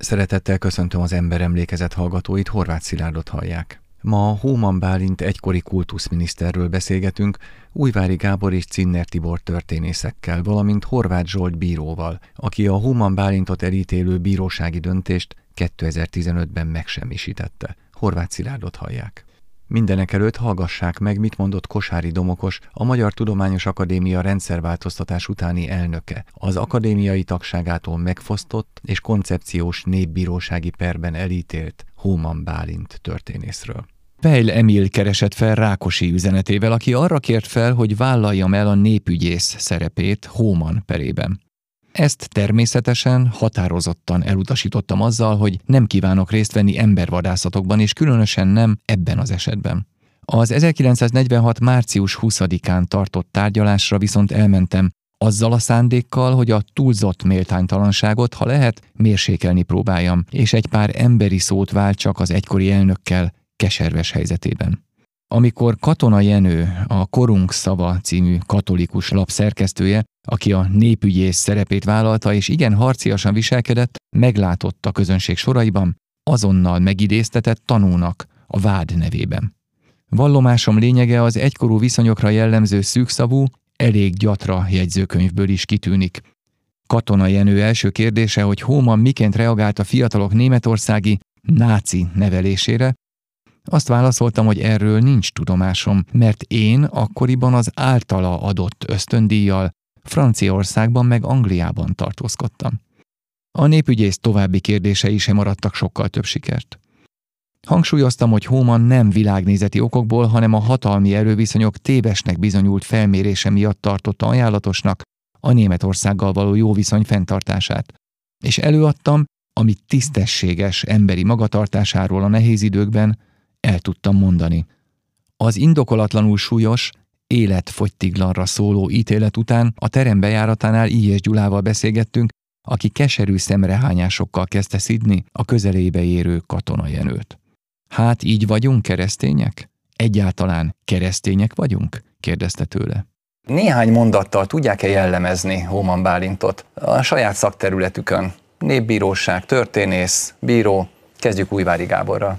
Szeretettel köszöntöm az ember emlékezet hallgatóit, Horváth Szilárdot hallják. Ma Hóman Bálint egykori kultuszminiszterről beszélgetünk, Újvári Gábor és Cinner Tibor történészekkel, valamint Horváth Zsolt bíróval, aki a Hóman Bálintot elítélő bírósági döntést 2015-ben megsemmisítette. Horváth Szilárdot hallják. Mindenek előtt hallgassák meg, mit mondott Kosári Domokos, a Magyar Tudományos Akadémia rendszerváltoztatás utáni elnöke, az akadémiai tagságától megfosztott és koncepciós népbírósági perben elítélt Hóman Bálint történészről. Pejl Emil keresett fel Rákosi üzenetével, aki arra kért fel, hogy vállaljam el a népügyész szerepét Hóman perében. Ezt természetesen határozottan elutasítottam azzal, hogy nem kívánok részt venni embervadászatokban, és különösen nem ebben az esetben. Az 1946. március 20-án tartott tárgyalásra viszont elmentem, azzal a szándékkal, hogy a túlzott méltánytalanságot, ha lehet, mérsékelni próbáljam, és egy pár emberi szót váltsak az egykori elnökkel keserves helyzetében. Amikor Katona Jenő, a Korunk Szava című katolikus lap szerkesztője aki a népügyész szerepét vállalta és igen harciasan viselkedett, meglátott a közönség soraiban, azonnal megidéztetett tanúnak a vád nevében. Vallomásom lényege az egykorú viszonyokra jellemző szűkszavú, elég gyatra jegyzőkönyvből is kitűnik. Katona Jenő első kérdése, hogy Hóman miként reagált a fiatalok németországi náci nevelésére, azt válaszoltam, hogy erről nincs tudomásom, mert én akkoriban az általa adott ösztöndíjjal Franciaországban meg Angliában tartózkodtam. A népügyész további kérdései sem maradtak sokkal több sikert. Hangsúlyoztam, hogy Hóman nem világnézeti okokból, hanem a hatalmi erőviszonyok tévesnek bizonyult felmérése miatt tartotta ajánlatosnak a Németországgal való jó viszony fenntartását, és előadtam, amit tisztességes emberi magatartásáról a nehéz időkben el tudtam mondani. Az indokolatlanul súlyos, életfogytiglanra szóló ítélet után a terem bejáratánál Ilyes Gyulával beszélgettünk, aki keserű szemrehányásokkal kezdte szidni a közelébe érő katonajenőt. Hát így vagyunk keresztények? Egyáltalán keresztények vagyunk? kérdezte tőle. Néhány mondattal tudják-e jellemezni Hóman Bálintot a saját szakterületükön? Népbíróság, történész, bíró, kezdjük Újvári Gáborral.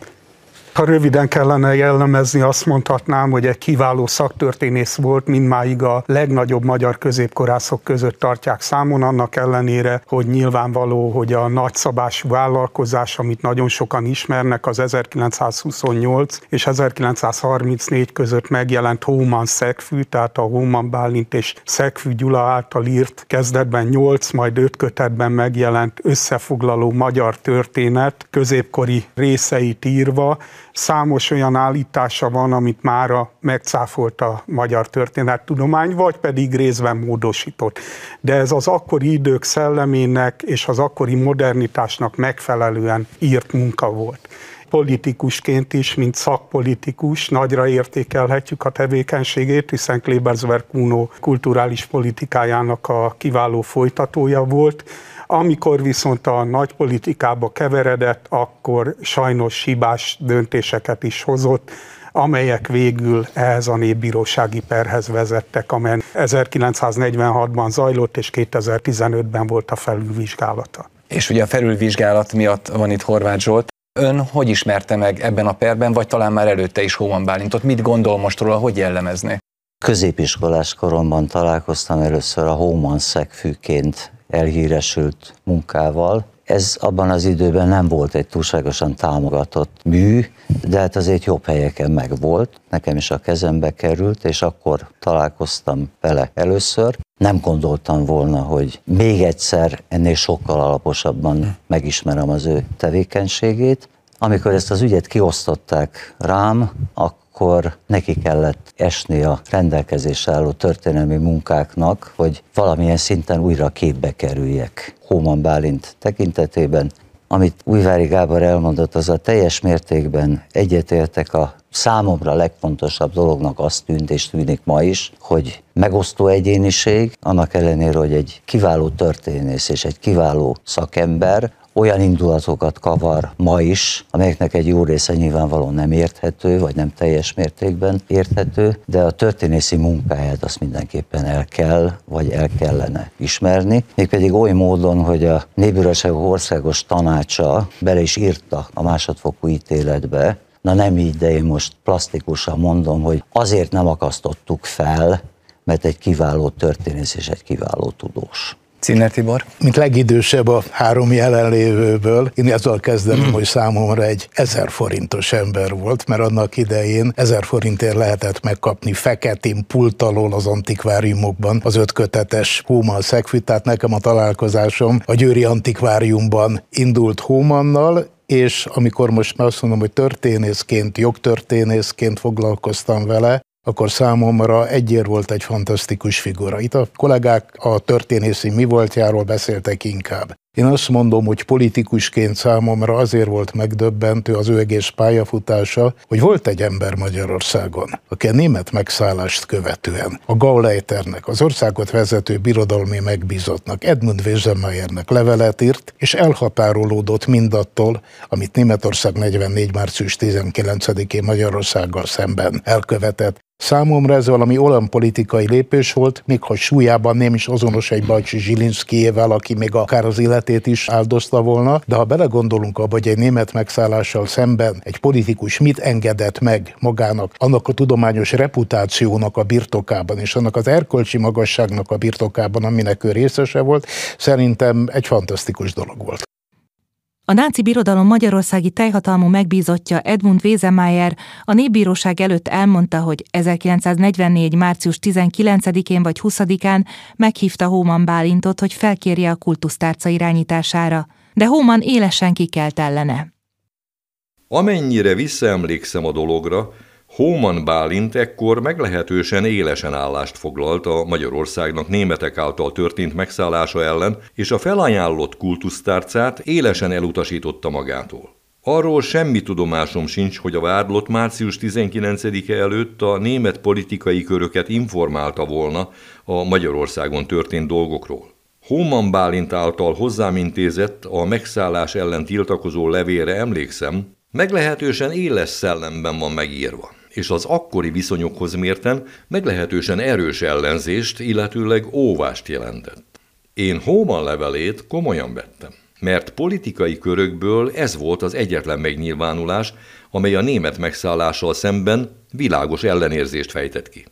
Ha röviden kellene jellemezni, azt mondhatnám, hogy egy kiváló szaktörténész volt, mindmáig a legnagyobb magyar középkorászok között tartják számon, annak ellenére, hogy nyilvánvaló, hogy a nagyszabású vállalkozás, amit nagyon sokan ismernek, az 1928 és 1934 között megjelent Hóman Szegfű, tehát a Hóman Bálint és Szegfű Gyula által írt kezdetben 8, majd 5 kötetben megjelent összefoglaló magyar történet, középkori részeit írva, Számos olyan állítása van, amit mára megcáfolt a magyar történettudomány, vagy pedig részben módosított. De ez az akkori idők szellemének és az akkori modernitásnak megfelelően írt munka volt politikusként is, mint szakpolitikus nagyra értékelhetjük a tevékenységét, hiszen Klebersberg Kuno kulturális politikájának a kiváló folytatója volt amikor viszont a nagypolitikába keveredett, akkor sajnos hibás döntéseket is hozott, amelyek végül ehhez a népbírósági perhez vezettek, amely 1946-ban zajlott, és 2015-ben volt a felülvizsgálata. És ugye a felülvizsgálat miatt van itt Horváth Zsolt. Ön hogy ismerte meg ebben a perben, vagy talán már előtte is Hóman Bálintot? Mit gondol most róla, hogy jellemezné? Középiskolás koromban találkoztam először a Hóman szegfűként elhíresült munkával. Ez abban az időben nem volt egy túlságosan támogatott mű, de hát azért jobb helyeken megvolt. Nekem is a kezembe került, és akkor találkoztam vele először. Nem gondoltam volna, hogy még egyszer ennél sokkal alaposabban megismerem az ő tevékenységét. Amikor ezt az ügyet kiosztották rám, akkor akkor neki kellett esni a rendelkezésre álló történelmi munkáknak, hogy valamilyen szinten újra képbe kerüljek. Hóman Bálint tekintetében, amit Újvári Gábor elmondott, az a teljes mértékben egyetértek a számomra legfontosabb dolognak azt tűnt és tűnik ma is, hogy megosztó egyéniség, annak ellenére, hogy egy kiváló történész és egy kiváló szakember, olyan indulatokat kavar ma is, amelyeknek egy jó része nyilvánvalóan nem érthető, vagy nem teljes mértékben érthető, de a történészi munkáját azt mindenképpen el kell, vagy el kellene ismerni, mégpedig oly módon, hogy a Népbíróság Országos Tanácsa bele is írta a másodfokú ítéletbe, na nem így, de én most plastikusan mondom, hogy azért nem akasztottuk fel, mert egy kiváló történész és egy kiváló tudós. Cinner Tibor? Mint legidősebb a három jelenlévőből, én ezzel kezdem, mm. hogy számomra egy ezer forintos ember volt, mert annak idején ezer forintért lehetett megkapni feketén pult alól az antikváriumokban az ötkötetes Hóman szegfű, tehát nekem a találkozásom a Győri Antikváriumban indult Hómannal, és amikor most már azt mondom, hogy történészként, jogtörténészként foglalkoztam vele, akkor számomra egyér volt egy fantasztikus figura. Itt a kollégák a történészi mi voltjáról beszéltek inkább. Én azt mondom, hogy politikusként számomra azért volt megdöbbentő az ő egész pályafutása, hogy volt egy ember Magyarországon, aki a német megszállást követően a Gauleiternek, az országot vezető birodalmi megbízottnak, Edmund Wesenmayernek levelet írt, és elhatárolódott mindattól, amit Németország 44. március 19-én Magyarországgal szemben elkövetett, Számomra ez valami olyan politikai lépés volt, még ha súlyában nem is azonos egy Bajcsi Zsilinszkijével, aki még akár az életét is áldozta volna, de ha belegondolunk abba, hogy egy német megszállással szemben egy politikus mit engedett meg magának, annak a tudományos reputációnak a birtokában, és annak az erkölcsi magasságnak a birtokában, aminek ő részese volt, szerintem egy fantasztikus dolog volt. A náci birodalom magyarországi teljhatalmú megbízottja Edmund Wesemeyer a népbíróság előtt elmondta, hogy 1944. március 19-én vagy 20-án meghívta Hóman Bálintot, hogy felkérje a kultusztárca irányítására, de Hóman élesen kikelt ellene. Amennyire visszaemlékszem a dologra, Hóman Bálint ekkor meglehetősen élesen állást foglalt a Magyarországnak németek által történt megszállása ellen, és a felajánlott kultusztárcát élesen elutasította magától. Arról semmi tudomásom sincs, hogy a vádlott március 19-e előtt a német politikai köröket informálta volna a Magyarországon történt dolgokról. Hóman Bálint által hozzám intézett a megszállás ellen tiltakozó levére emlékszem, meglehetősen éles szellemben van megírva és az akkori viszonyokhoz mérten meglehetősen erős ellenzést, illetőleg óvást jelentett. Én Hóman levelét komolyan vettem, mert politikai körökből ez volt az egyetlen megnyilvánulás, amely a német megszállással szemben világos ellenérzést fejtett ki.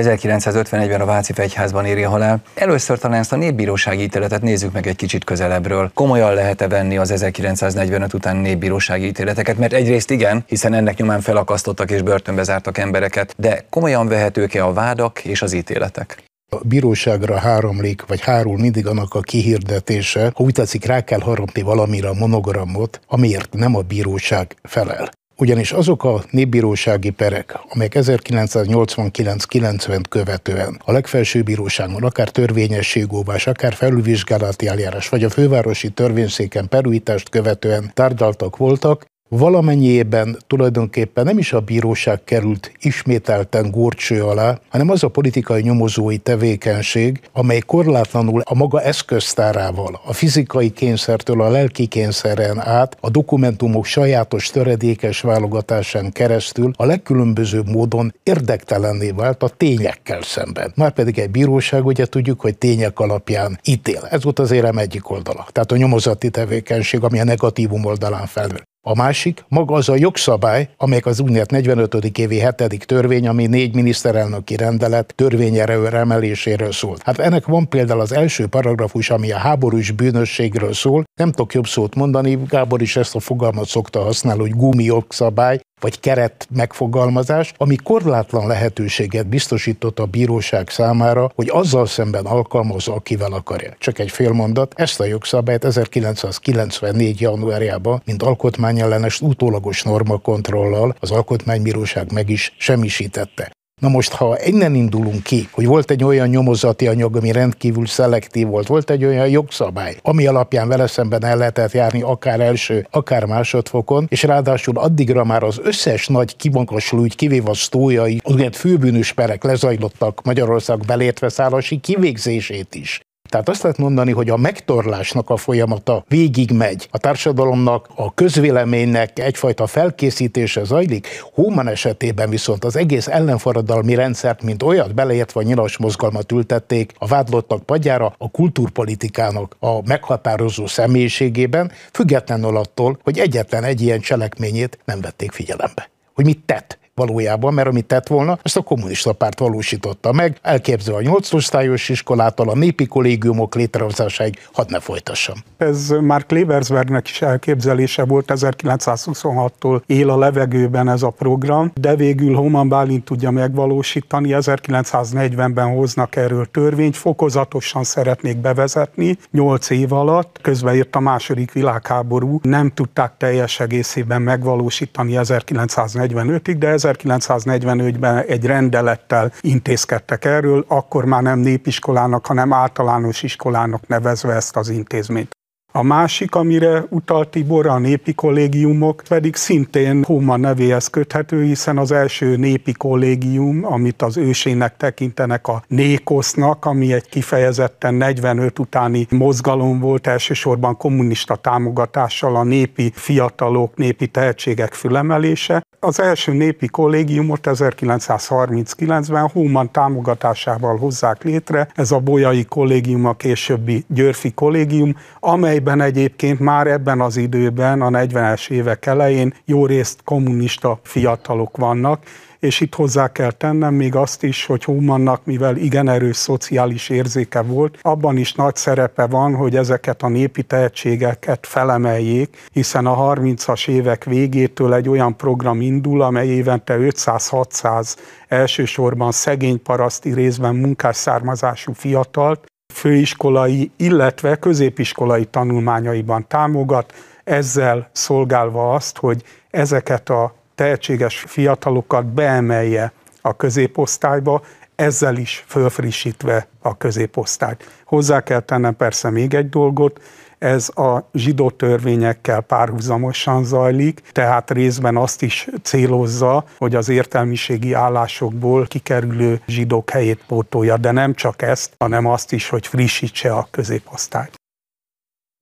1951-ben a Váci Fegyházban éri a halál. Először talán ezt a népbírósági ítéletet nézzük meg egy kicsit közelebbről. Komolyan lehet-e venni az 1945 után népbírósági ítéleteket? Mert egyrészt igen, hiszen ennek nyomán felakasztottak és börtönbe zártak embereket, de komolyan vehetők-e a vádak és az ítéletek? A bíróságra háromlik, vagy hárul mindig annak a kihirdetése, ha úgy tetszik, rá kell harapni valamire a monogramot, amiért nem a bíróság felel. Ugyanis azok a népbírósági perek, amelyek 1989-90 követően a legfelsőbb bíróságon, akár törvényességóvás, akár felülvizsgálati eljárás, vagy a fővárosi törvényszéken perújítást követően tárgyaltak voltak, valamennyiében tulajdonképpen nem is a bíróság került ismételten górcső alá, hanem az a politikai nyomozói tevékenység, amely korlátlanul a maga eszköztárával, a fizikai kényszertől a lelki kényszeren át, a dokumentumok sajátos töredékes válogatásán keresztül a legkülönbözőbb módon érdektelenné vált a tényekkel szemben. Márpedig egy bíróság ugye tudjuk, hogy tények alapján ítél. Ez volt az érem egyik oldala. Tehát a nyomozati tevékenység, ami a negatívum oldalán felül. A másik maga az a jogszabály, amelyek az úgynevezett 45. évi 7. törvény, ami négy miniszterelnöki rendelet törvényerő emeléséről szólt. Hát ennek van például az első paragrafus, ami a háborús bűnösségről szól. Nem tudok jobb szót mondani, Gábor is ezt a fogalmat szokta használni, hogy gumi jogszabály, vagy keret megfogalmazás, ami korlátlan lehetőséget biztosított a bíróság számára, hogy azzal szemben alkalmazza, akivel akarja. Csak egy fél mondat, ezt a jogszabályt 1994. januárjában, mint alkotmányellenes utólagos normakontrollal az Alkotmánybíróság meg is semmisítette. Na most, ha innen indulunk ki, hogy volt egy olyan nyomozati anyag, ami rendkívül szelektív volt, volt egy olyan jogszabály, ami alapján vele szemben el lehetett járni akár első, akár másodfokon, és ráadásul addigra már az összes nagy kimagasló ügy, kivéve a sztójai, főbűnös perek lezajlottak Magyarország belértve szállási kivégzését is Tehát azt lehet mondani, hogy a megtorlásnak a folyamata végig megy. A társadalomnak, a közvéleménynek egyfajta felkészítése zajlik. Human esetében viszont az egész ellenforradalmi rendszert, mint olyat beleértve a nyilas mozgalmat ültették a vádlottak padjára a kultúrpolitikának a meghatározó személyiségében, függetlenül attól, hogy egyetlen egy ilyen cselekményét nem vették figyelembe. Hogy mit tett valójában, mert amit tett volna, ezt a kommunista párt valósította meg, elképzelve a nyolcosztályos iskolától a népi kollégiumok létrehozásáig, hadd ne folytassam. Ez már Klebersbergnek is elképzelése volt, 1926-tól él a levegőben ez a program, de végül Homan Bálint tudja megvalósítani, 1940-ben hoznak erről törvényt, fokozatosan szeretnék bevezetni, 8 év alatt, közben írt a második világháború, nem tudták teljes egészében megvalósítani 1945-ig, de 1945-ben egy rendelettel intézkedtek erről, akkor már nem népiskolának, hanem általános iskolának nevezve ezt az intézményt. A másik, amire utalt Tibor, a népi kollégiumok, pedig szintén Homa nevéhez köthető, hiszen az első népi kollégium, amit az ősének tekintenek a Nékosznak, ami egy kifejezetten 45 utáni mozgalom volt, elsősorban kommunista támogatással a népi fiatalok, népi tehetségek fülemelése. Az első népi kollégiumot 1939-ben Human támogatásával hozzák létre, ez a Bolyai kollégium, a későbbi Györfi kollégium, amely amelyben egyébként már ebben az időben, a 40-es évek elején jó részt kommunista fiatalok vannak, és itt hozzá kell tennem még azt is, hogy Humannak, mivel igen erős szociális érzéke volt, abban is nagy szerepe van, hogy ezeket a népi tehetségeket felemeljék, hiszen a 30-as évek végétől egy olyan program indul, amely évente 500-600 elsősorban szegény paraszti részben munkás származású fiatalt főiskolai, illetve középiskolai tanulmányaiban támogat, ezzel szolgálva azt, hogy ezeket a tehetséges fiatalokat beemelje a középosztályba, ezzel is fölfrissítve a középosztályt. Hozzá kell tennem persze még egy dolgot, ez a zsidó törvényekkel párhuzamosan zajlik, tehát részben azt is célozza, hogy az értelmiségi állásokból kikerülő zsidók helyét pótolja, de nem csak ezt, hanem azt is, hogy frissítse a középosztályt.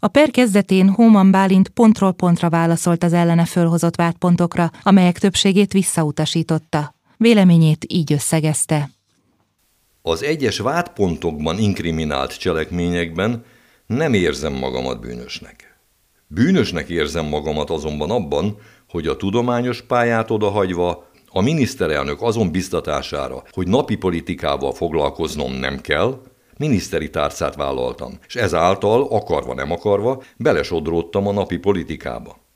A per kezdetén Hóman Bálint pontról pontra válaszolt az ellene fölhozott vádpontokra, amelyek többségét visszautasította. Véleményét így összegezte. Az egyes vádpontokban inkriminált cselekményekben nem érzem magamat bűnösnek. Bűnösnek érzem magamat azonban abban, hogy a tudományos pályát odahagyva a miniszterelnök azon biztatására, hogy napi politikával foglalkoznom nem kell, miniszteri tárcát vállaltam, és ezáltal, akarva nem akarva, belesodródtam a napi politikába.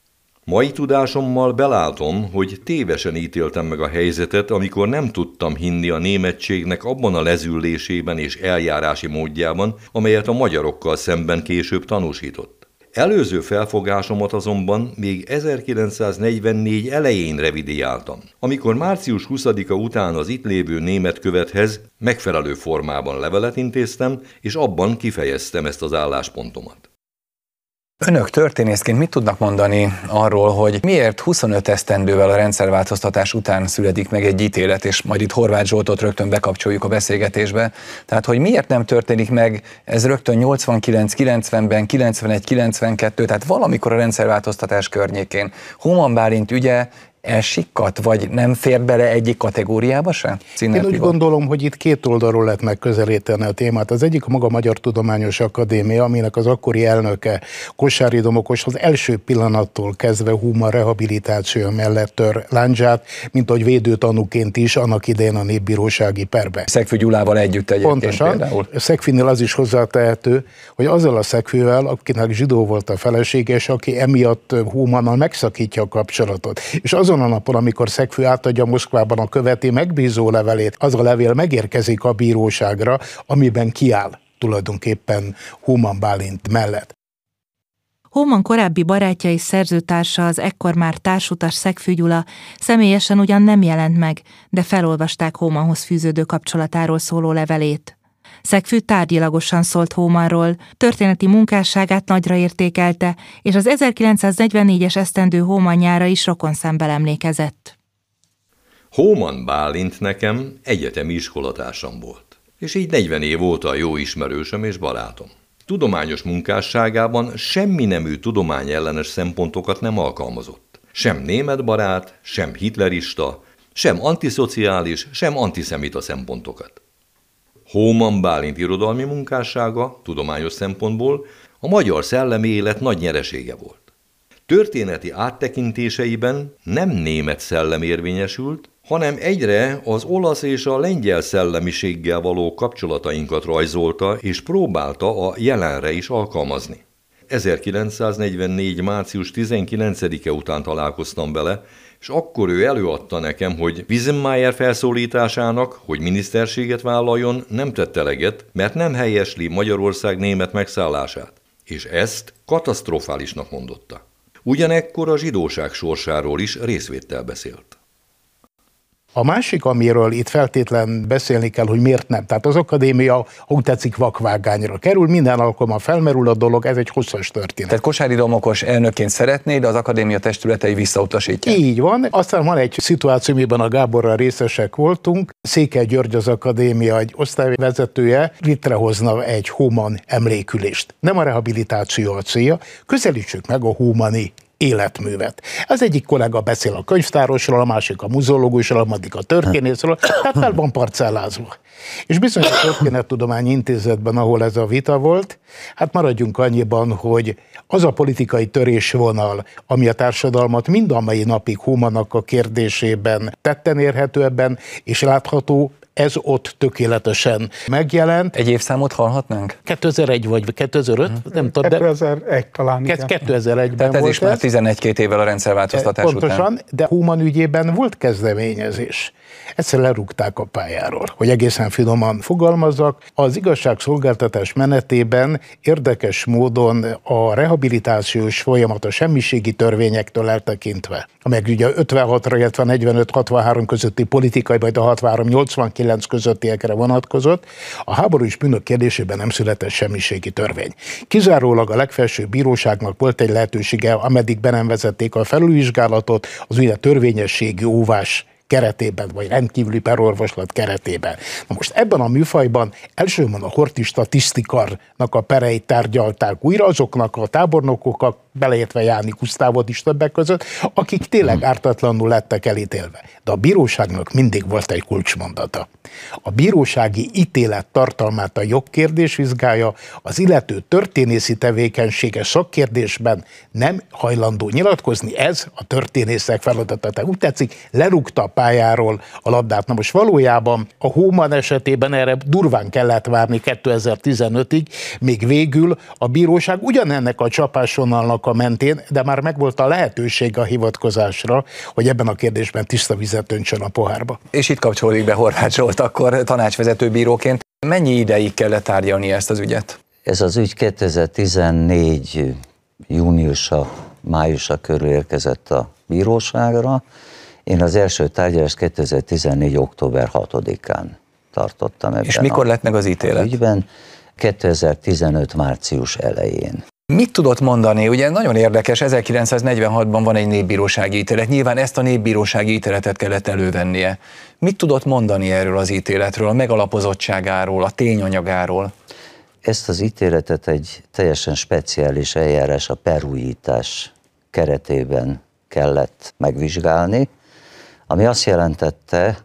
Mai tudásommal belátom, hogy tévesen ítéltem meg a helyzetet, amikor nem tudtam hinni a németségnek abban a lezüllésében és eljárási módjában, amelyet a magyarokkal szemben később tanúsított. Előző felfogásomat azonban még 1944 elején revidiáltam, amikor március 20-a után az itt lévő német követhez megfelelő formában levelet intéztem, és abban kifejeztem ezt az álláspontomat. Önök történészként mit tudnak mondani arról, hogy miért 25 esztendővel a rendszerváltoztatás után születik meg egy ítélet, és majd itt Horváth Zsoltot rögtön bekapcsoljuk a beszélgetésbe. Tehát, hogy miért nem történik meg ez rögtön 89, 90-ben, 91, 92, tehát valamikor a rendszerváltoztatás környékén. Human Bálint ügye elsikkat, vagy nem fér bele egyik kategóriába se? Én úgy gondolom, hogy itt két oldalról lehet megközelíteni a témát. Az egyik a maga Magyar Tudományos Akadémia, aminek az akkori elnöke Kosári Domokos az első pillanattól kezdve huma rehabilitáció mellett tör láncsát, mint ahogy védőtanúként is annak idején a népbírósági perbe. Szegfű Gyulával együtt egyébként Pontosan. Például. Szegfinél az is hozzátehető, hogy azzal a Szegfűvel, akinek zsidó volt a feleséges, aki emiatt Humannal megszakítja a kapcsolatot. És az azon a napon, amikor Szegfő átadja Moszkvában a követi megbízó levelét, az a levél megérkezik a bíróságra, amiben kiáll tulajdonképpen Human Bálint mellett. Hóman korábbi barátja és szerzőtársa, az ekkor már társutas Szegfű Gyula személyesen ugyan nem jelent meg, de felolvasták Hómanhoz fűződő kapcsolatáról szóló levelét. Szegfű tárgyilagosan szólt Hómanról, történeti munkásságát nagyra értékelte, és az 1944-es esztendő Hómanjára is rokon szemmel emlékezett. Hóman Bálint nekem egyetemi iskolatársam volt. és így 40 év óta jó ismerősöm és barátom. Tudományos munkásságában semmi nemű tudomány ellenes szempontokat nem alkalmazott. Sem német barát, sem hitlerista, sem antiszociális, sem antiszemita szempontokat. Hóman Bálint irodalmi munkássága, tudományos szempontból, a magyar szellemi élet nagy nyeresége volt. Történeti áttekintéseiben nem német szellem érvényesült, hanem egyre az olasz és a lengyel szellemiséggel való kapcsolatainkat rajzolta és próbálta a jelenre is alkalmazni. 1944. március 19-e után találkoztam vele, és akkor ő előadta nekem, hogy Wiesenmayer felszólításának, hogy miniszterséget vállaljon, nem tette eleget, mert nem helyesli Magyarország német megszállását, és ezt katasztrofálisnak mondotta. Ugyanekkor a zsidóság sorsáról is részvétel beszélt. A másik, amiről itt feltétlen beszélni kell, hogy miért nem. Tehát az akadémia, ha úgy tetszik, vakvágányra kerül, minden alkalommal felmerül a dolog, ez egy hosszas történet. Tehát Kosári Domokos elnökként szeretné, de az akadémia testületei visszautasítják. Így van. Aztán van egy szituáció, amiben a Gáborral részesek voltunk. Székely György az akadémia egy osztályvezetője létrehozna egy human emlékülést. Nem a rehabilitáció a célja, közelítsük meg a humani életművet. Az egyik kollega beszél a könyvtárosról, a másik a muzeológusról, a másik a történészről, tehát fel van parcellázva. És bizony a Történettudományi Intézetben, ahol ez a vita volt, hát maradjunk annyiban, hogy az a politikai törésvonal, ami a társadalmat mind a mai napig Humanak a kérdésében tetten érhető ebben, és látható, ez ott tökéletesen megjelent. Egy évszámot hallhatnánk? 2001 vagy 2005, hmm. nem tudom. 2001 talán. 2001-ben Tehát ez volt is már 11-2 évvel a rendszerváltoztatás Pontosan, után. de Human ügyében volt kezdeményezés. Egyszer lerúgták a pályáról, hogy egészen finoman fogalmazzak. Az igazságszolgáltatás menetében érdekes módon a rehabilitációs folyamat a semmiségi törvényektől eltekintve, amelyek ugye 56-ra, illetve 45-63 közötti politikai, vagy a 63-89 közöttiekre vonatkozott, a háborús bűnök kérdésében nem született semmiségi törvény. Kizárólag a legfelsőbb bíróságnak volt egy lehetősége, ameddig be nem vezették a felülvizsgálatot, az ugye törvényességi óvás keretében, vagy rendkívüli perorvoslat keretében. Na most ebben a műfajban elsősorban a horti statisztikarnak a pereit tárgyalták újra, azoknak a tábornokokat, beleértve Jáni Gusztávot is többek között, akik tényleg hmm. ártatlanul lettek elítélve. De a bíróságnak mindig volt egy kulcsmondata. A bírósági ítélet tartalmát a jogkérdés vizsgálja, az illető történészi tevékenysége szakkérdésben nem hajlandó nyilatkozni, ez a történészek feladata. Tehát úgy tetszik, lerúgta a pályáról a labdát. Na most valójában a Hóman esetében erre durván kellett várni 2015-ig, még végül a bíróság ugyanennek a csapásvonalnak a mentén, de már megvolt a lehetőség a hivatkozásra, hogy ebben a kérdésben tiszta vizet öntsön a pohárba. És itt kapcsolódik be Horváth Zsolt, akkor tanácsvezető bíróként. Mennyi ideig kellett tárgyalni ezt az ügyet? Ez az ügy 2014 júniusa, májusa körül érkezett a bíróságra. Én az első tárgyalást 2014. október 6-án tartottam ebben És mikor lett meg az ítélet? Ügyben 2015. március elején. Mit tudott mondani? Ugye nagyon érdekes, 1946-ban van egy népbírósági ítélet, nyilván ezt a népbírósági ítéletet kellett elővennie. Mit tudott mondani erről az ítéletről, a megalapozottságáról, a tényanyagáról? Ezt az ítéletet egy teljesen speciális eljárás, a perújítás keretében kellett megvizsgálni, ami azt jelentette,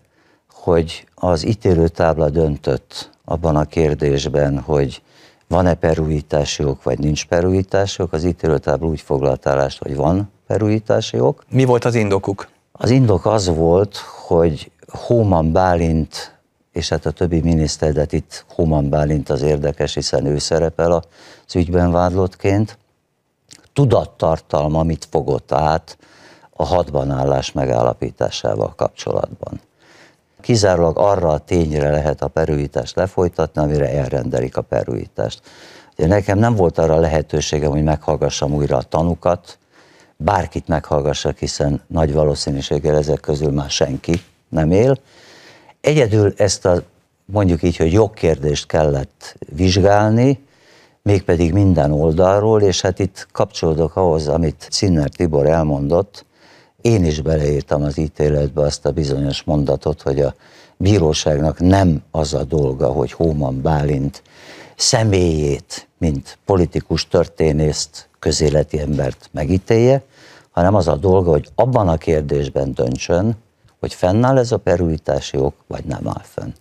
hogy az ítélőtábla döntött abban a kérdésben, hogy van-e perújítási ok, vagy nincs perújítási ok. Az ítélőtábla úgy foglalt állást, hogy van perújítási ok. Mi volt az indokuk? Az indok az volt, hogy Hóman Bálint, és hát a többi miniszter, de itt Hóman Bálint az érdekes, hiszen ő szerepel az ügyben vádlottként, tudattartalma mit fogott át a hatban állás megállapításával kapcsolatban kizárólag arra a tényre lehet a perújítást lefolytatni, amire elrendelik a perújítást. Ugye nekem nem volt arra lehetőségem, hogy meghallgassam újra a tanukat, bárkit meghallgassak, hiszen nagy valószínűséggel ezek közül már senki nem él. Egyedül ezt a mondjuk így, hogy jogkérdést kellett vizsgálni, mégpedig minden oldalról, és hát itt kapcsolódok ahhoz, amit Cinner Tibor elmondott, én is beleírtam az ítéletbe azt a bizonyos mondatot, hogy a bíróságnak nem az a dolga, hogy Hóman Bálint személyét, mint politikus történészt, közéleti embert megítélje, hanem az a dolga, hogy abban a kérdésben döntsön, hogy fennáll ez a perújítási ok, vagy nem áll fenn.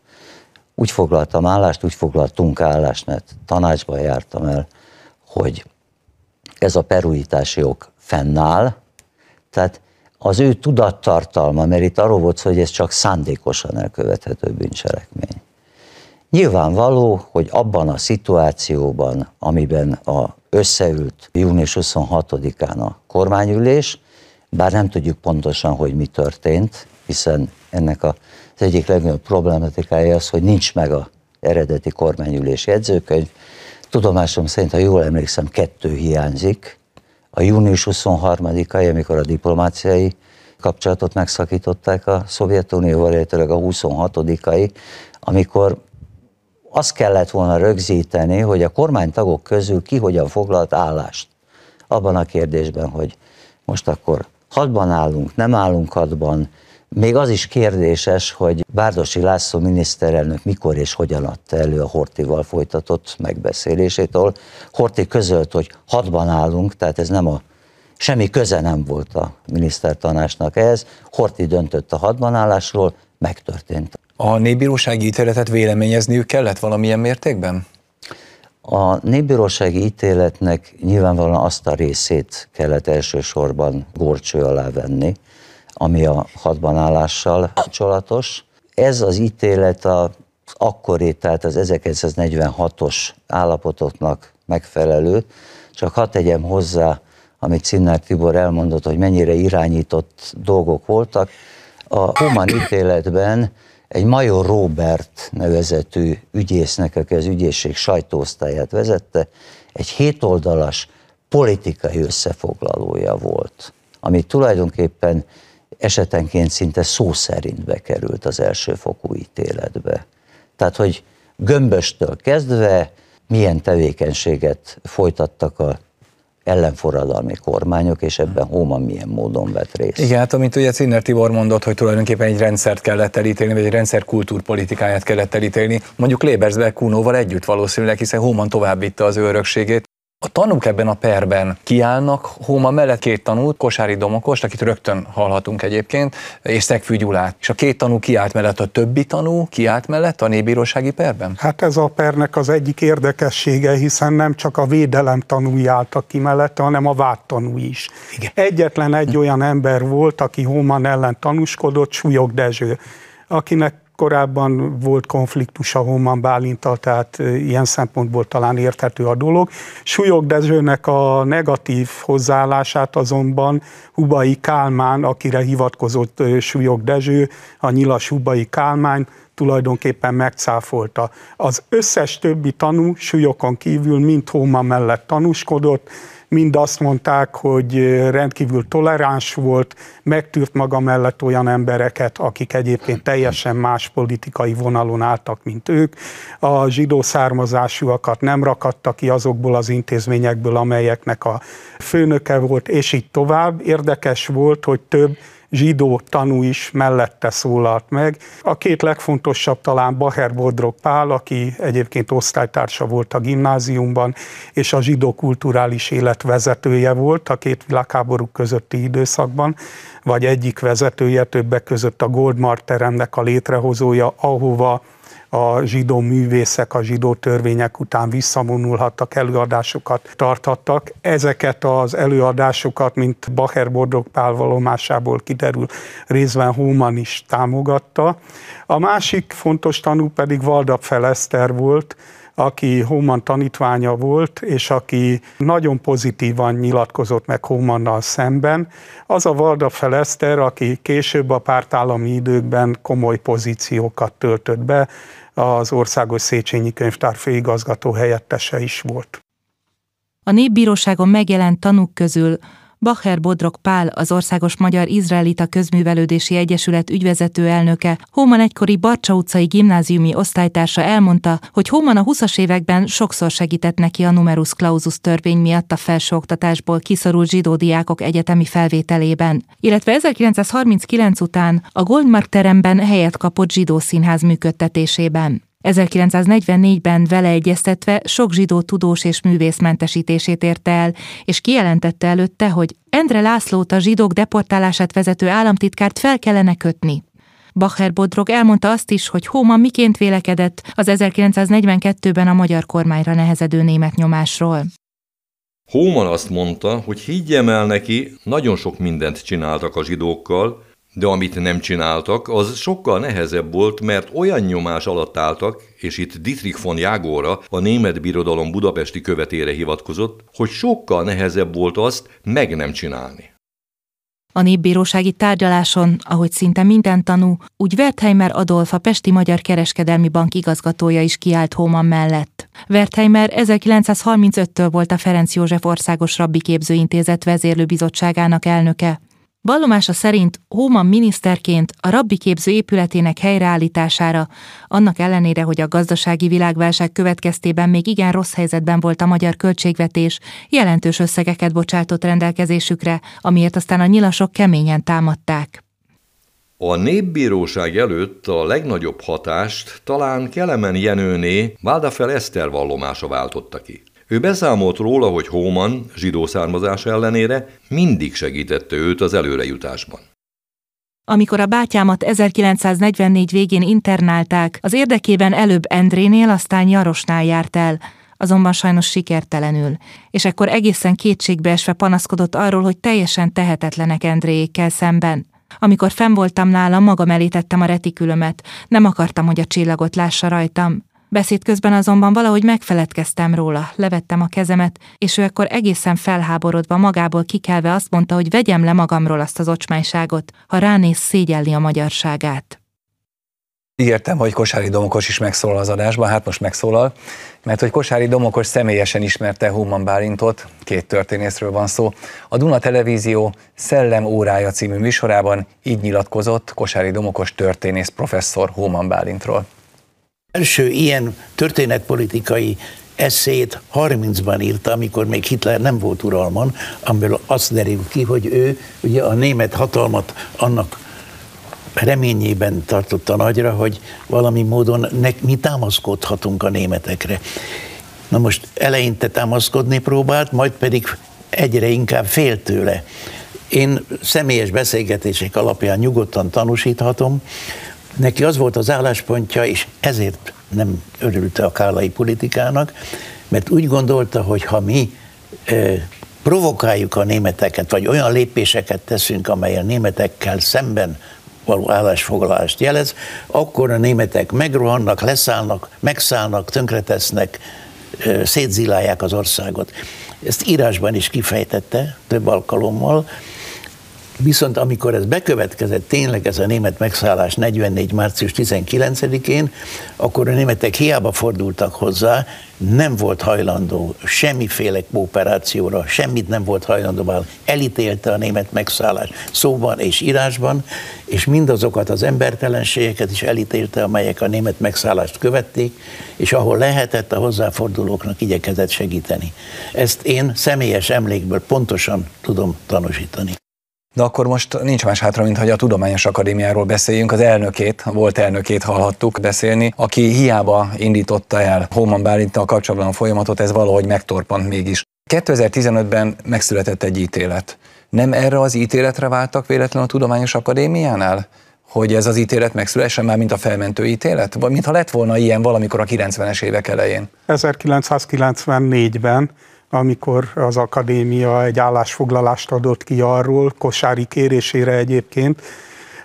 Úgy foglaltam állást, úgy foglaltunk állást, mert tanácsban jártam el, hogy ez a perújítási ok fennáll, tehát az ő tudattartalma, mert itt arról volt hogy ez csak szándékosan elkövethető bűncselekmény. Nyilvánvaló, hogy abban a szituációban, amiben a összeült június 26-án a kormányülés, bár nem tudjuk pontosan, hogy mi történt, hiszen ennek az egyik legnagyobb problematikája az, hogy nincs meg a eredeti kormányülés jegyzőkönyv. Tudomásom szerint, ha jól emlékszem, kettő hiányzik. A június 23-ai, amikor a diplomáciai kapcsolatot megszakították a Szovjetunióval, illetve a 26-ai, amikor azt kellett volna rögzíteni, hogy a kormánytagok közül ki hogyan foglalt állást. Abban a kérdésben, hogy most akkor hadban állunk, nem állunk hadban, még az is kérdéses, hogy Bárdosi László miniszterelnök mikor és hogyan adta elő a Hortival folytatott megbeszélésétől. Horti közölt, hogy hadban állunk, tehát ez nem a semmi köze nem volt a minisztertanásnak ehhez. Horti döntött a hadbanállásról, megtörtént. A népbírósági ítéletet véleményezniük kellett valamilyen mértékben? A népbírósági ítéletnek nyilvánvalóan azt a részét kellett elsősorban górcső alá venni, ami a hadbanállással kapcsolatos. Ez az ítélet az akkori, tehát az 1946-os állapotoknak megfelelő, csak hadd tegyem hozzá, amit Cinnár Tibor elmondott, hogy mennyire irányított dolgok voltak. A Human ítéletben egy Major Robert nevezetű ügyésznek, aki az ügyészség sajtóosztályát vezette, egy hétoldalas politikai összefoglalója volt, ami tulajdonképpen esetenként szinte szó szerint bekerült az elsőfokú ítéletbe. Tehát, hogy gömböstől kezdve milyen tevékenységet folytattak a ellenforradalmi kormányok, és ebben Hóman milyen módon vett részt. Igen, hát amint ugye Cinner Tibor mondott, hogy tulajdonképpen egy rendszert kellett elítélni, vagy egy rendszer kultúrpolitikáját kellett elítélni, mondjuk Léberzberg Kunóval együtt valószínűleg, hiszen Hóman továbbítta az örökségét. A tanúk ebben a perben kiállnak, Hóma mellett két tanút, Kosári Domokost, akit rögtön hallhatunk egyébként, és Szegfű Gyulát. És a két tanú kiállt mellett, a többi tanú kiállt mellett a népbírósági perben? Hát ez a pernek az egyik érdekessége, hiszen nem csak a védelem tanúi álltak ki mellette, hanem a vád tanú is. Igen. Egyetlen egy olyan ember volt, aki Hóman ellen tanúskodott, Súlyog Dezső, akinek korábban volt konfliktus a Homan Bálintal, tehát ilyen szempontból talán érthető a dolog. Súlyog Dezsőnek a negatív hozzáállását azonban Hubai Kálmán, akire hivatkozott Súlyog Dezső, a nyilas Hubai Kálmán, tulajdonképpen megcáfolta. Az összes többi tanú súlyokon kívül mind Hóma mellett tanúskodott, mind azt mondták, hogy rendkívül toleráns volt, megtűrt maga mellett olyan embereket, akik egyébként teljesen más politikai vonalon álltak, mint ők. A zsidó származásúakat nem rakatta ki azokból az intézményekből, amelyeknek a főnöke volt, és így tovább. Érdekes volt, hogy több zsidó tanú is mellette szólalt meg. A két legfontosabb talán Baher Bodrog Pál, aki egyébként osztálytársa volt a gimnáziumban, és a zsidó kulturális élet vezetője volt a két világháború közötti időszakban, vagy egyik vezetője többek között a Goldmar teremnek a létrehozója, ahova a zsidó művészek a zsidó törvények után visszavonulhattak, előadásokat tarthattak. Ezeket az előadásokat, mint Bacher Bordog Pál valomásából kiderül, részben Hóman is támogatta. A másik fontos tanú pedig Valdap Feleszter volt, aki Hóman tanítványa volt, és aki nagyon pozitívan nyilatkozott meg Hómannal szemben. Az a Valda Feleszter, aki később a pártállami időkben komoly pozíciókat töltött be, az Országos Széchenyi Könyvtár főigazgató helyettese is volt. A népbíróságon megjelent tanúk közül Bacher Bodrok Pál, az Országos Magyar Izraelita Közművelődési Egyesület ügyvezető elnöke, Hóman egykori Barcsa utcai gimnáziumi osztálytársa elmondta, hogy Hóman a 20-as években sokszor segített neki a numerus clausus törvény miatt a felsőoktatásból kiszorult zsidó diákok egyetemi felvételében, illetve 1939 után a Goldmark teremben helyet kapott zsidó színház működtetésében. 1944-ben vele egyeztetve sok zsidó tudós és művész mentesítését érte el, és kijelentette előtte, hogy Endre Lászlót a zsidók deportálását vezető államtitkárt fel kellene kötni. Bacher Bodrog elmondta azt is, hogy Hóman miként vélekedett az 1942-ben a magyar kormányra nehezedő német nyomásról. Hóman azt mondta, hogy higgyem el neki, nagyon sok mindent csináltak a zsidókkal, de amit nem csináltak, az sokkal nehezebb volt, mert olyan nyomás alatt álltak, és itt Dietrich von Jágóra, a német birodalom budapesti követére hivatkozott, hogy sokkal nehezebb volt azt meg nem csinálni. A népbírósági tárgyaláson, ahogy szinte minden tanú, úgy Wertheimer Adolf a Pesti Magyar Kereskedelmi Bank igazgatója is kiállt Hóman mellett. Wertheimer 1935-től volt a Ferenc József Országos Rabbi Képzőintézet vezérlőbizottságának elnöke. Vallomása szerint Hóman miniszterként a rabbi képző épületének helyreállítására, annak ellenére, hogy a gazdasági világválság következtében még igen rossz helyzetben volt a magyar költségvetés, jelentős összegeket bocsátott rendelkezésükre, amiért aztán a nyilasok keményen támadták. A népbíróság előtt a legnagyobb hatást talán Kelemen Jenőné Vádafel Eszter vallomása váltotta ki. Ő beszámolt róla, hogy Hóman, zsidó származás ellenére, mindig segítette őt az előrejutásban. Amikor a bátyámat 1944 végén internálták, az érdekében előbb Endrénél, aztán Jarosnál járt el, azonban sajnos sikertelenül, és ekkor egészen kétségbeesve panaszkodott arról, hogy teljesen tehetetlenek Endréjékkel szemben. Amikor fenn voltam nála, magam elé tettem a retikülömet, nem akartam, hogy a csillagot lássa rajtam. Beszéd közben azonban valahogy megfeledkeztem róla, levettem a kezemet, és ő ekkor egészen felháborodva magából kikelve azt mondta, hogy vegyem le magamról azt az ocsmányságot, ha ránéz szégyelli a magyarságát. Ígértem, hogy Kosári Domokos is megszólal az adásban, hát most megszólal, mert hogy Kosári Domokos személyesen ismerte Human Bálintot, két történészről van szó. A Duna Televízió Szellem órája című műsorában így nyilatkozott Kosári Domokos történész professzor Human Bálintról első ilyen történetpolitikai eszét 30-ban írta, amikor még Hitler nem volt uralman, amiből azt derül ki, hogy ő ugye a német hatalmat annak reményében tartotta nagyra, hogy valami módon ne, mi támaszkodhatunk a németekre. Na most eleinte támaszkodni próbált, majd pedig egyre inkább fél tőle. Én személyes beszélgetések alapján nyugodtan tanúsíthatom, Neki az volt az álláspontja, és ezért nem örülte a kálai politikának, mert úgy gondolta, hogy ha mi provokáljuk a németeket, vagy olyan lépéseket teszünk, amely a németekkel szemben való állásfoglalást jelez, akkor a németek megrohannak, leszállnak, megszállnak, tönkretesznek, szétzilálják az országot. Ezt írásban is kifejtette több alkalommal, Viszont amikor ez bekövetkezett, tényleg ez a német megszállás 44. március 19-én, akkor a németek hiába fordultak hozzá, nem volt hajlandó semmiféle kooperációra, semmit nem volt hajlandó, elítélte a német megszállás szóban és írásban, és mindazokat az embertelenségeket is elítélte, amelyek a német megszállást követték, és ahol lehetett a hozzáfordulóknak igyekezett segíteni. Ezt én személyes emlékből pontosan tudom tanúsítani. De akkor most nincs más hátra, mint hogy a Tudományos Akadémiáról beszéljünk. Az elnökét, a volt elnökét hallhattuk beszélni, aki hiába indította el Holman Bálinttal kapcsolatban a folyamatot, ez valahogy megtorpant mégis. 2015-ben megszületett egy ítélet. Nem erre az ítéletre váltak véletlenül a Tudományos Akadémiánál? hogy ez az ítélet megszülessen már, mint a felmentő ítélet? Vagy mintha lett volna ilyen valamikor a 90-es évek elején? 1994-ben amikor az akadémia egy állásfoglalást adott ki arról, Kosári kérésére egyébként,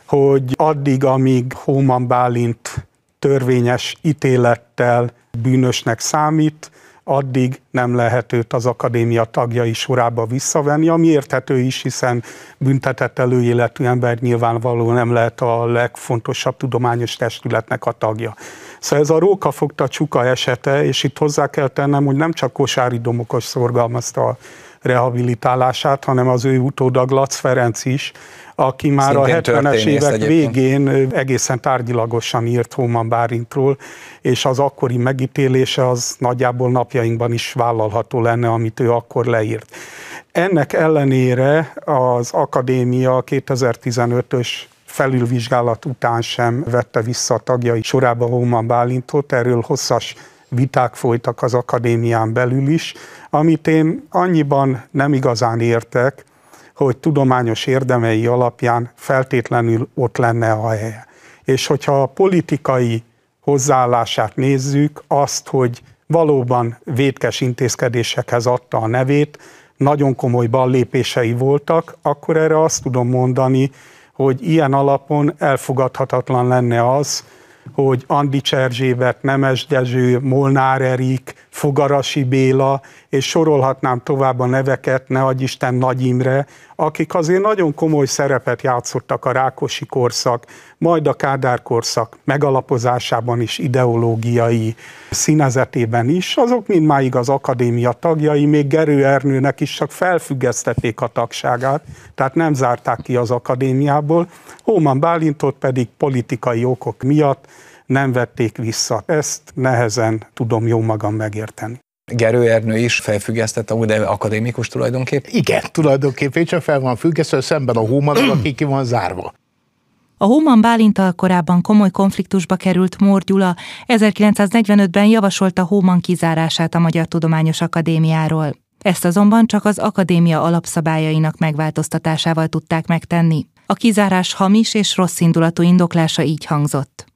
hogy addig, amíg Hóman Bálint törvényes ítélettel bűnösnek számít, addig nem lehet őt az akadémia tagjai sorába visszavenni, ami érthető is, hiszen büntetett előéletű ember nyilvánvalóan nem lehet a legfontosabb tudományos testületnek a tagja. Szóval ez a rókafogta csuka esete, és itt hozzá kell tennem, hogy nem csak Kosári Domokos szorgalmazta a rehabilitálását, hanem az ő utóda Glac Ferenc is, aki már Szintén a 70-es évek egyébként. végén egészen tárgyilagosan írt Hóman Bárintról, és az akkori megítélése az nagyjából napjainkban is vállalható lenne, amit ő akkor leírt. Ennek ellenére az akadémia 2015-ös felülvizsgálat után sem vette vissza a tagjai sorába Hóman Bálintot, erről hosszas viták folytak az akadémián belül is, amit én annyiban nem igazán értek, hogy tudományos érdemei alapján feltétlenül ott lenne a helye. És hogyha a politikai hozzáállását nézzük, azt, hogy valóban védkes intézkedésekhez adta a nevét, nagyon komoly ballépései voltak, akkor erre azt tudom mondani, hogy ilyen alapon elfogadhatatlan lenne az, hogy Andi Cserzsébet, Nemes Dezső, Molnár Erik, Fogarasi Béla, és sorolhatnám tovább a neveket, ne Isten Nagy Imre, akik azért nagyon komoly szerepet játszottak a Rákosi korszak, majd a Kádár korszak megalapozásában is, ideológiai színezetében is, azok mindmáig az akadémia tagjai, még Gerő Ernőnek is csak felfüggesztették a tagságát, tehát nem zárták ki az akadémiából, Hóman Bálintot pedig politikai okok miatt nem vették vissza. Ezt nehezen tudom jó magam megérteni. Gerő Ernő is felfüggesztette, de akadémikus tulajdonképp? Igen, tulajdonképpen én csak fel van függesztve, szemben a Hóman, aki ki van zárva. A Hóman Bálintal korábban komoly konfliktusba került Mór Gyula 1945-ben javasolta Hóman kizárását a Magyar Tudományos Akadémiáról. Ezt azonban csak az akadémia alapszabályainak megváltoztatásával tudták megtenni. A kizárás hamis és rosszindulatú indoklása így hangzott.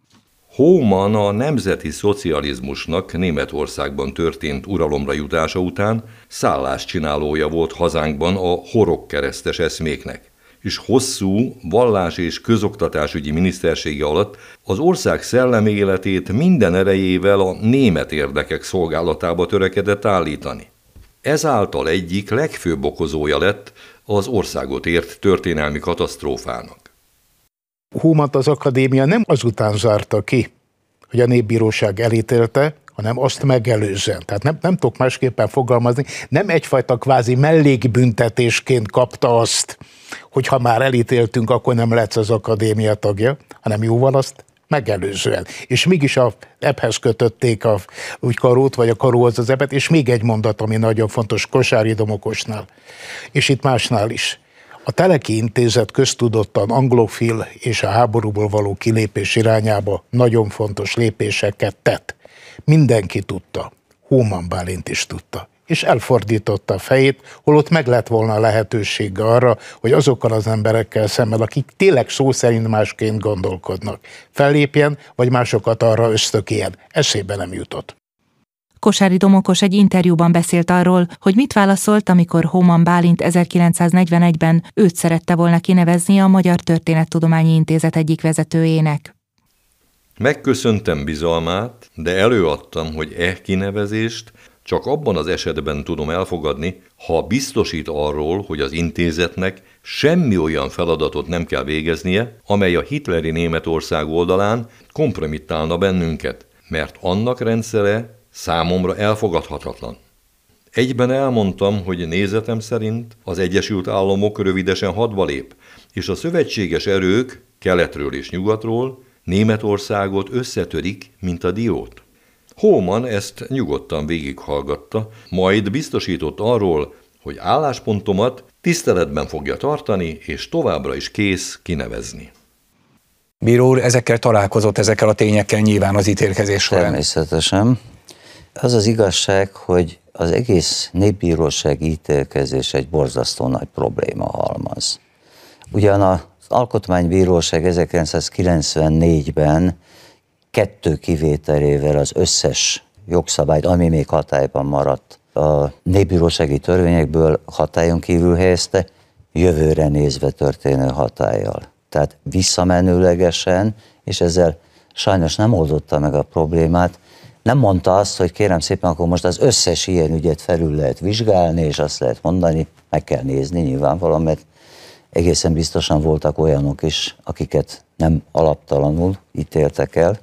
Hóman a nemzeti szocializmusnak Németországban történt uralomra jutása után szálláscsinálója volt hazánkban a horok keresztes eszméknek és hosszú vallás és közoktatásügyi minisztersége alatt az ország szellemi életét minden erejével a német érdekek szolgálatába törekedett állítani. Ezáltal egyik legfőbb okozója lett az országot ért történelmi katasztrófának. Húmat az akadémia nem azután zárta ki, hogy a népbíróság elítélte, hanem azt megelőzően. Tehát nem, nem tudok másképpen fogalmazni, nem egyfajta kvázi mellékbüntetésként kapta azt, hogy ha már elítéltünk, akkor nem lesz az akadémia tagja, hanem jóval azt megelőzően. És mégis a ebhez kötötték a úgy karót, vagy a karóhoz az ebet, és még egy mondat, ami nagyon fontos, Kosári Domokosnál, és itt másnál is. A Teleki Intézet köztudottan anglofil és a háborúból való kilépés irányába nagyon fontos lépéseket tett. Mindenki tudta, Hóman Bálint is tudta és elfordította a fejét, holott meg lett volna a lehetősége arra, hogy azokkal az emberekkel szemben, akik tényleg szó szerint másként gondolkodnak, fellépjen, vagy másokat arra ösztökéljen. Eszébe nem jutott. Kosári Domokos egy interjúban beszélt arról, hogy mit válaszolt, amikor Hóman Bálint 1941-ben őt szerette volna kinevezni a Magyar Történettudományi Intézet egyik vezetőjének. Megköszöntem bizalmát, de előadtam, hogy e kinevezést csak abban az esetben tudom elfogadni, ha biztosít arról, hogy az intézetnek semmi olyan feladatot nem kell végeznie, amely a hitleri Németország oldalán kompromittálna bennünket, mert annak rendszere számomra elfogadhatatlan. Egyben elmondtam, hogy nézetem szerint az Egyesült Államok rövidesen hadba lép, és a szövetséges erők keletről és nyugatról Németországot összetörik, mint a diót. Hóman ezt nyugodtan végighallgatta, majd biztosított arról, hogy álláspontomat tiszteletben fogja tartani, és továbbra is kész kinevezni. Bíró úr ezekkel találkozott, ezekkel a tényekkel nyilván az ítélkezés során. Természetesen. Az az igazság, hogy az egész népbíróság ítélkezés egy borzasztó nagy probléma halmaz. Ugyan az Alkotmánybíróság 1994-ben kettő kivételével az összes jogszabályt, ami még hatályban maradt, a népbírósági törvényekből hatályon kívül helyezte, jövőre nézve történő hatállyal. Tehát visszamenőlegesen, és ezzel sajnos nem oldotta meg a problémát, nem mondta azt, hogy kérem szépen, akkor most az összes ilyen ügyet felül lehet vizsgálni, és azt lehet mondani, meg kell nézni nyilvánvalóan, mert egészen biztosan voltak olyanok is, akiket nem alaptalanul ítéltek el,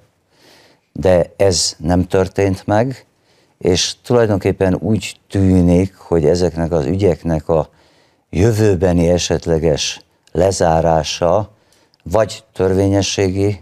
de ez nem történt meg, és tulajdonképpen úgy tűnik, hogy ezeknek az ügyeknek a jövőbeni esetleges lezárása vagy törvényességi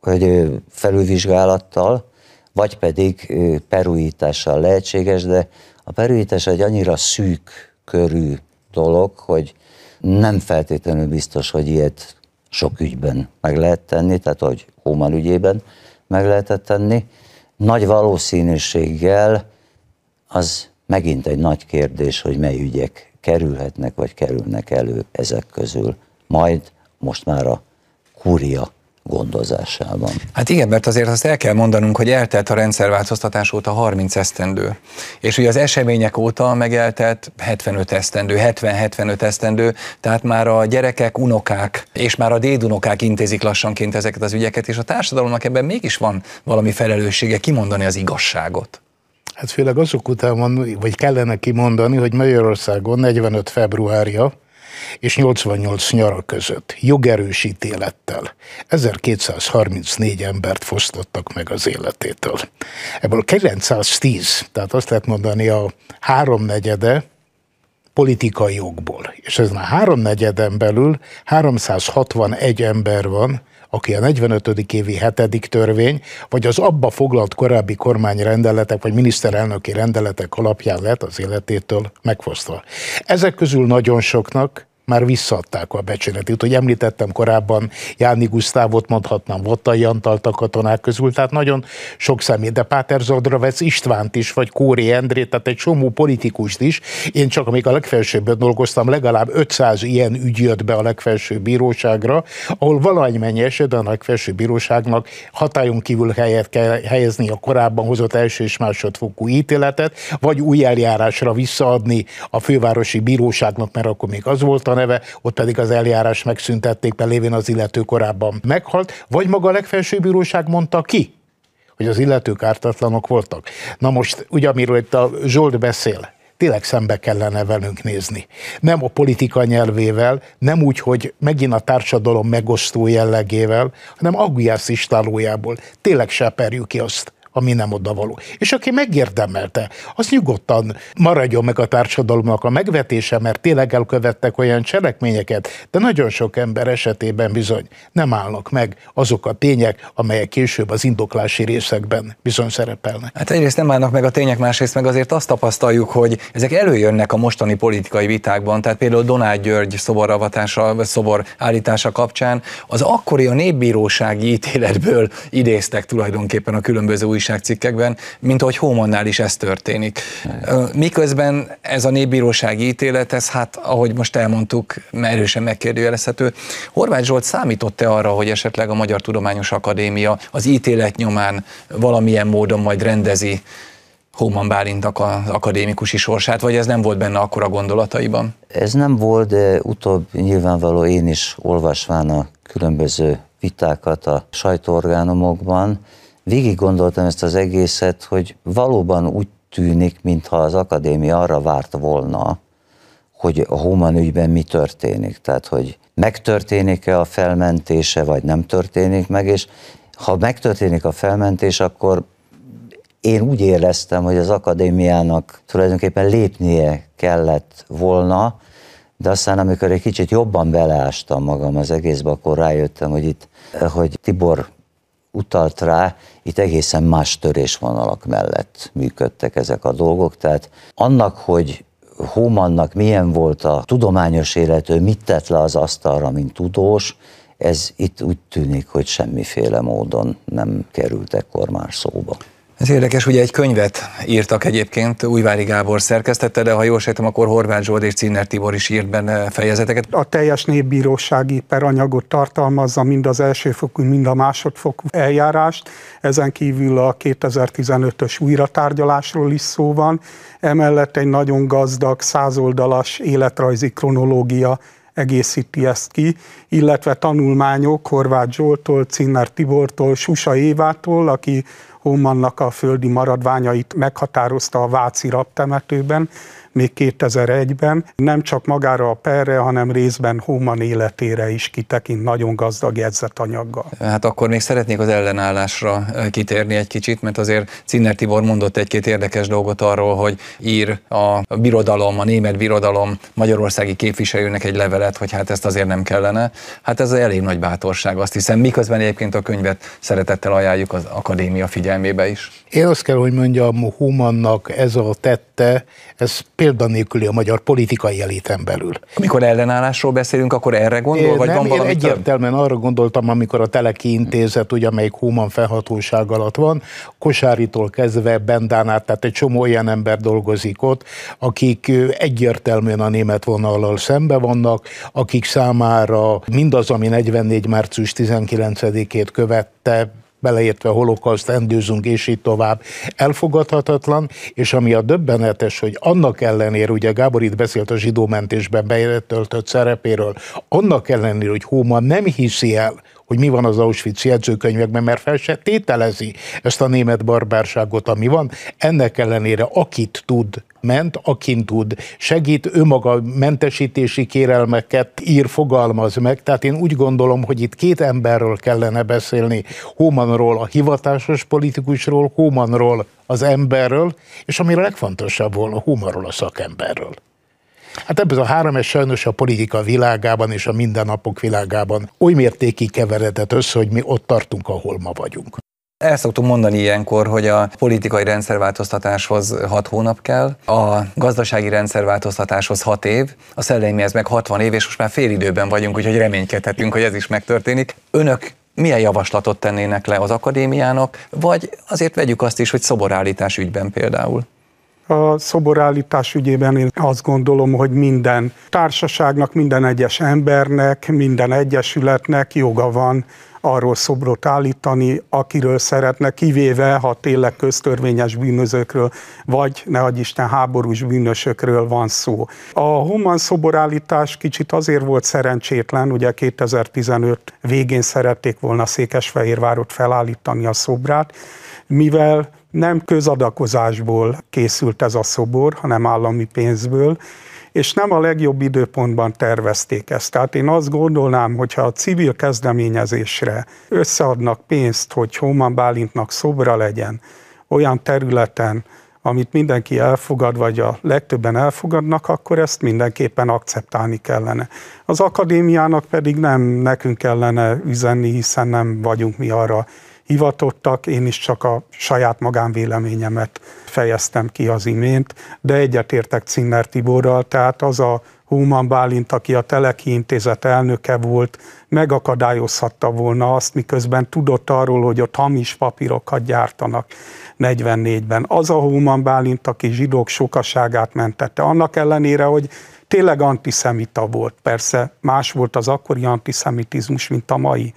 vagy felülvizsgálattal, vagy pedig perújítással lehetséges, de a perújítás egy annyira szűk körű dolog, hogy nem feltétlenül biztos, hogy ilyet sok ügyben meg lehet tenni, tehát hogy Hóman ügyében meg lehetett tenni. Nagy valószínűséggel az megint egy nagy kérdés, hogy mely ügyek kerülhetnek, vagy kerülnek elő ezek közül. Majd most már a kúria gondozásában. Hát igen, mert azért azt el kell mondanunk, hogy eltelt a rendszerváltoztatás óta 30 esztendő. És ugye az események óta megeltelt 75 esztendő, 70-75 esztendő, tehát már a gyerekek, unokák és már a dédunokák intézik lassanként ezeket az ügyeket, és a társadalomnak ebben mégis van valami felelőssége kimondani az igazságot. Hát főleg azok után van, vagy kellene kimondani, hogy Magyarországon 45 februárja és 88 nyara között jogerős ítélettel 1234 embert fosztottak meg az életétől. Ebből 910, tehát azt lehet mondani a háromnegyede politikai jogból. És ezen a háromnegyeden belül 361 ember van, aki a 45. évi hetedik törvény, vagy az abba foglalt korábbi kormányrendeletek, vagy miniszterelnöki rendeletek alapján lett az életétől megfosztva. Ezek közül nagyon soknak már visszaadták a becsületét. Hogy említettem korábban, Jáni Gusztávot mondhatnám, Vottai Antalt a katonák közül, tehát nagyon sok személy, de Páter Zodravec Istvánt is, vagy Kóri Endrét, tehát egy csomó politikust is. Én csak amíg a legfelsőbbet dolgoztam, legalább 500 ilyen ügy jött be a legfelsőbb bíróságra, ahol valamennyi esetben a legfelsőbb bíróságnak hatályon kívül helyet kell helyezni a korábban hozott első és másodfokú ítéletet, vagy új eljárásra visszaadni a fővárosi bíróságnak, mert akkor még az volt a neve, ott pedig az eljárás megszüntették, mert lévén az illető korábban meghalt, vagy maga a legfelsőbb bíróság mondta ki, hogy az illetők ártatlanok voltak. Na most, ugye amiről itt a Zsolt beszél, tényleg szembe kellene velünk nézni. Nem a politika nyelvével, nem úgy, hogy megint a társadalom megosztó jellegével, hanem aggujász istálójából. Tényleg seperjük ki azt, ami nem odavaló. És aki megérdemelte, az nyugodtan maradjon meg a társadalomnak a megvetése, mert tényleg elkövettek olyan cselekményeket, de nagyon sok ember esetében bizony nem állnak meg azok a tények, amelyek később az indoklási részekben bizony szerepelnek. Hát egyrészt nem állnak meg a tények, másrészt meg azért azt tapasztaljuk, hogy ezek előjönnek a mostani politikai vitákban, tehát például Donát György szoboravatása, szobor állítása kapcsán az akkori a népbírósági ítéletből idéztek tulajdonképpen a különböző új újságcikkekben, mint ahogy Hómannál is ez történik. Miközben ez a népbírósági ítélet, ez hát, ahogy most elmondtuk, erősen megkérdőjelezhető. Horváth Zsolt számított-e arra, hogy esetleg a Magyar Tudományos Akadémia az ítélet nyomán valamilyen módon majd rendezi Hóman Bálintnak az akadémikusi sorsát, vagy ez nem volt benne akkor a gondolataiban? Ez nem volt, de utóbb nyilvánvaló én is olvasván a különböző vitákat a sajtóorgánumokban, végig gondoltam ezt az egészet, hogy valóban úgy tűnik, mintha az akadémia arra várt volna, hogy a Human ügyben mi történik. Tehát, hogy megtörténik-e a felmentése, vagy nem történik meg, és ha megtörténik a felmentés, akkor én úgy éreztem, hogy az akadémiának tulajdonképpen lépnie kellett volna, de aztán amikor egy kicsit jobban beleástam magam az egészbe, akkor rájöttem, hogy itt, hogy Tibor utalt rá, itt egészen más törésvonalak mellett működtek ezek a dolgok. Tehát annak, hogy Hómannak milyen volt a tudományos élető, mit tett le az asztalra, mint tudós, ez itt úgy tűnik, hogy semmiféle módon nem került ekkor már szóba. Ez érdekes, ugye egy könyvet írtak egyébként, Újvári Gábor szerkesztette, de ha jól sejtem, akkor Horváth Zsolt és Cinner Tibor is írt benne fejezeteket. A teljes népbírósági peranyagot tartalmazza mind az elsőfokú, mind a másodfokú eljárást. Ezen kívül a 2015-ös újratárgyalásról is szó van. Emellett egy nagyon gazdag, százoldalas életrajzi kronológia egészíti ezt ki, illetve tanulmányok Horváth Zsoltól, Cinner Tibortól, Susa Évától, aki Hómannak a földi maradványait meghatározta a Váci raptemetőben, még 2001-ben, nem csak magára a perre, hanem részben Human életére is kitekint nagyon gazdag jegyzetanyaggal. Hát akkor még szeretnék az ellenállásra kitérni egy kicsit, mert azért Cinner Tibor mondott egy-két érdekes dolgot arról, hogy ír a birodalom, a német birodalom magyarországi képviselőnek egy levelet, hogy hát ezt azért nem kellene. Hát ez elég nagy bátorság, azt hiszem, miközben egyébként a könyvet szeretettel ajánljuk az akadémia figyelmébe is. Én azt kell, hogy mondjam, Humannak ez a tette, ez példanélküli a magyar politikai eléten belül. Amikor ellenállásról beszélünk, akkor erre gondol, vagy nem, van valami én egyértelműen arra gondoltam, amikor a Teleki Intézet, ugye, amelyik Human felhatóság alatt van, Kosáritól kezdve Bendánát, tehát egy csomó olyan ember dolgozik ott, akik egyértelműen a német vonallal szembe vannak, akik számára mindaz, ami 44. március 19-ét követte, beleértve holokauszt, endőzünk és így tovább, elfogadhatatlan, és ami a döbbenetes, hogy annak ellenére, ugye Gábor itt beszélt a zsidómentésben betöltött szerepéről, annak ellenére, hogy Hóma nem hiszi el, hogy mi van az Auschwitz jegyzőkönyvekben, mert fel se tételezi ezt a német barbárságot, ami van. Ennek ellenére, akit tud, ment, akin tud, segít, ő maga mentesítési kérelmeket ír, fogalmaz meg. Tehát én úgy gondolom, hogy itt két emberről kellene beszélni, Hómanról, a hivatásos politikusról, Hómanról, az emberről, és ami a legfontosabb volna, Hómanról, a szakemberről. Hát ebben a három ez sajnos a politika világában és a mindennapok világában oly mértékig keveredett össze, hogy mi ott tartunk, ahol ma vagyunk. El szoktuk mondani ilyenkor, hogy a politikai rendszerváltoztatáshoz 6 hónap kell, a gazdasági rendszerváltoztatáshoz 6 év, a szellemihez meg 60 év, és most már fél időben vagyunk, úgyhogy reménykedhetünk, hogy ez is megtörténik. Önök milyen javaslatot tennének le az akadémiának, vagy azért vegyük azt is, hogy szoborállítás ügyben például? A szoborállítás ügyében én azt gondolom, hogy minden társaságnak, minden egyes embernek, minden egyesületnek joga van arról szobrot állítani, akiről szeretne, kivéve, ha tényleg köztörvényes bűnözőkről, vagy ne Isten háborús bűnösökről van szó. A human szoborállítás kicsit azért volt szerencsétlen, ugye 2015 végén szerették volna Székesfehérvárot felállítani a szobrát, mivel nem közadakozásból készült ez a szobor, hanem állami pénzből, és nem a legjobb időpontban tervezték ezt. Tehát én azt gondolnám, hogyha a civil kezdeményezésre összeadnak pénzt, hogy Hóman Bálintnak szobra legyen olyan területen, amit mindenki elfogad, vagy a legtöbben elfogadnak, akkor ezt mindenképpen akceptálni kellene. Az akadémiának pedig nem nekünk kellene üzenni, hiszen nem vagyunk mi arra hivatottak, én is csak a saját magánvéleményemet fejeztem ki az imént, de egyetértek Cinner Tiborral, tehát az a Human Bálint, aki a Teleki Intézet elnöke volt, megakadályozhatta volna azt, miközben tudott arról, hogy ott hamis papírokat gyártanak 44-ben. Az a Human Bálint, aki zsidók sokaságát mentette, annak ellenére, hogy tényleg antiszemita volt. Persze más volt az akkori antiszemitizmus, mint a mai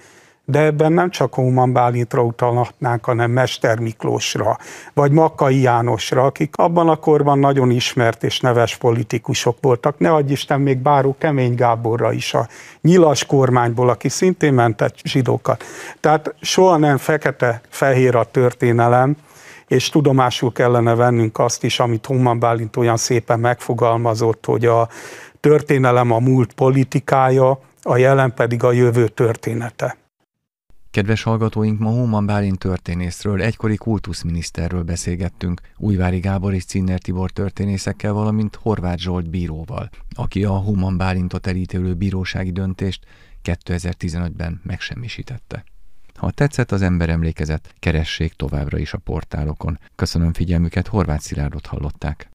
de ebben nem csak Hóman Bálintra utalhatnánk, hanem Mester Miklósra, vagy Makai Jánosra, akik abban a korban nagyon ismert és neves politikusok voltak. Ne adj Isten még Báró Kemény Gáborra is a nyilas kormányból, aki szintén mentett zsidókat. Tehát soha nem fekete-fehér a történelem, és tudomásul kellene vennünk azt is, amit Hóman Bálint olyan szépen megfogalmazott, hogy a történelem a múlt politikája, a jelen pedig a jövő története. Kedves hallgatóink, ma Hóman Bálint történészről, egykori kultuszminiszterről beszélgettünk, Újvári Gábor és Cinner Tibor történészekkel, valamint Horváth Zsolt bíróval, aki a Hóman Bálintot elítélő bírósági döntést 2015-ben megsemmisítette. Ha tetszett az ember emlékezet, keressék továbbra is a portálokon. Köszönöm figyelmüket, Horváth Szilárdot hallották.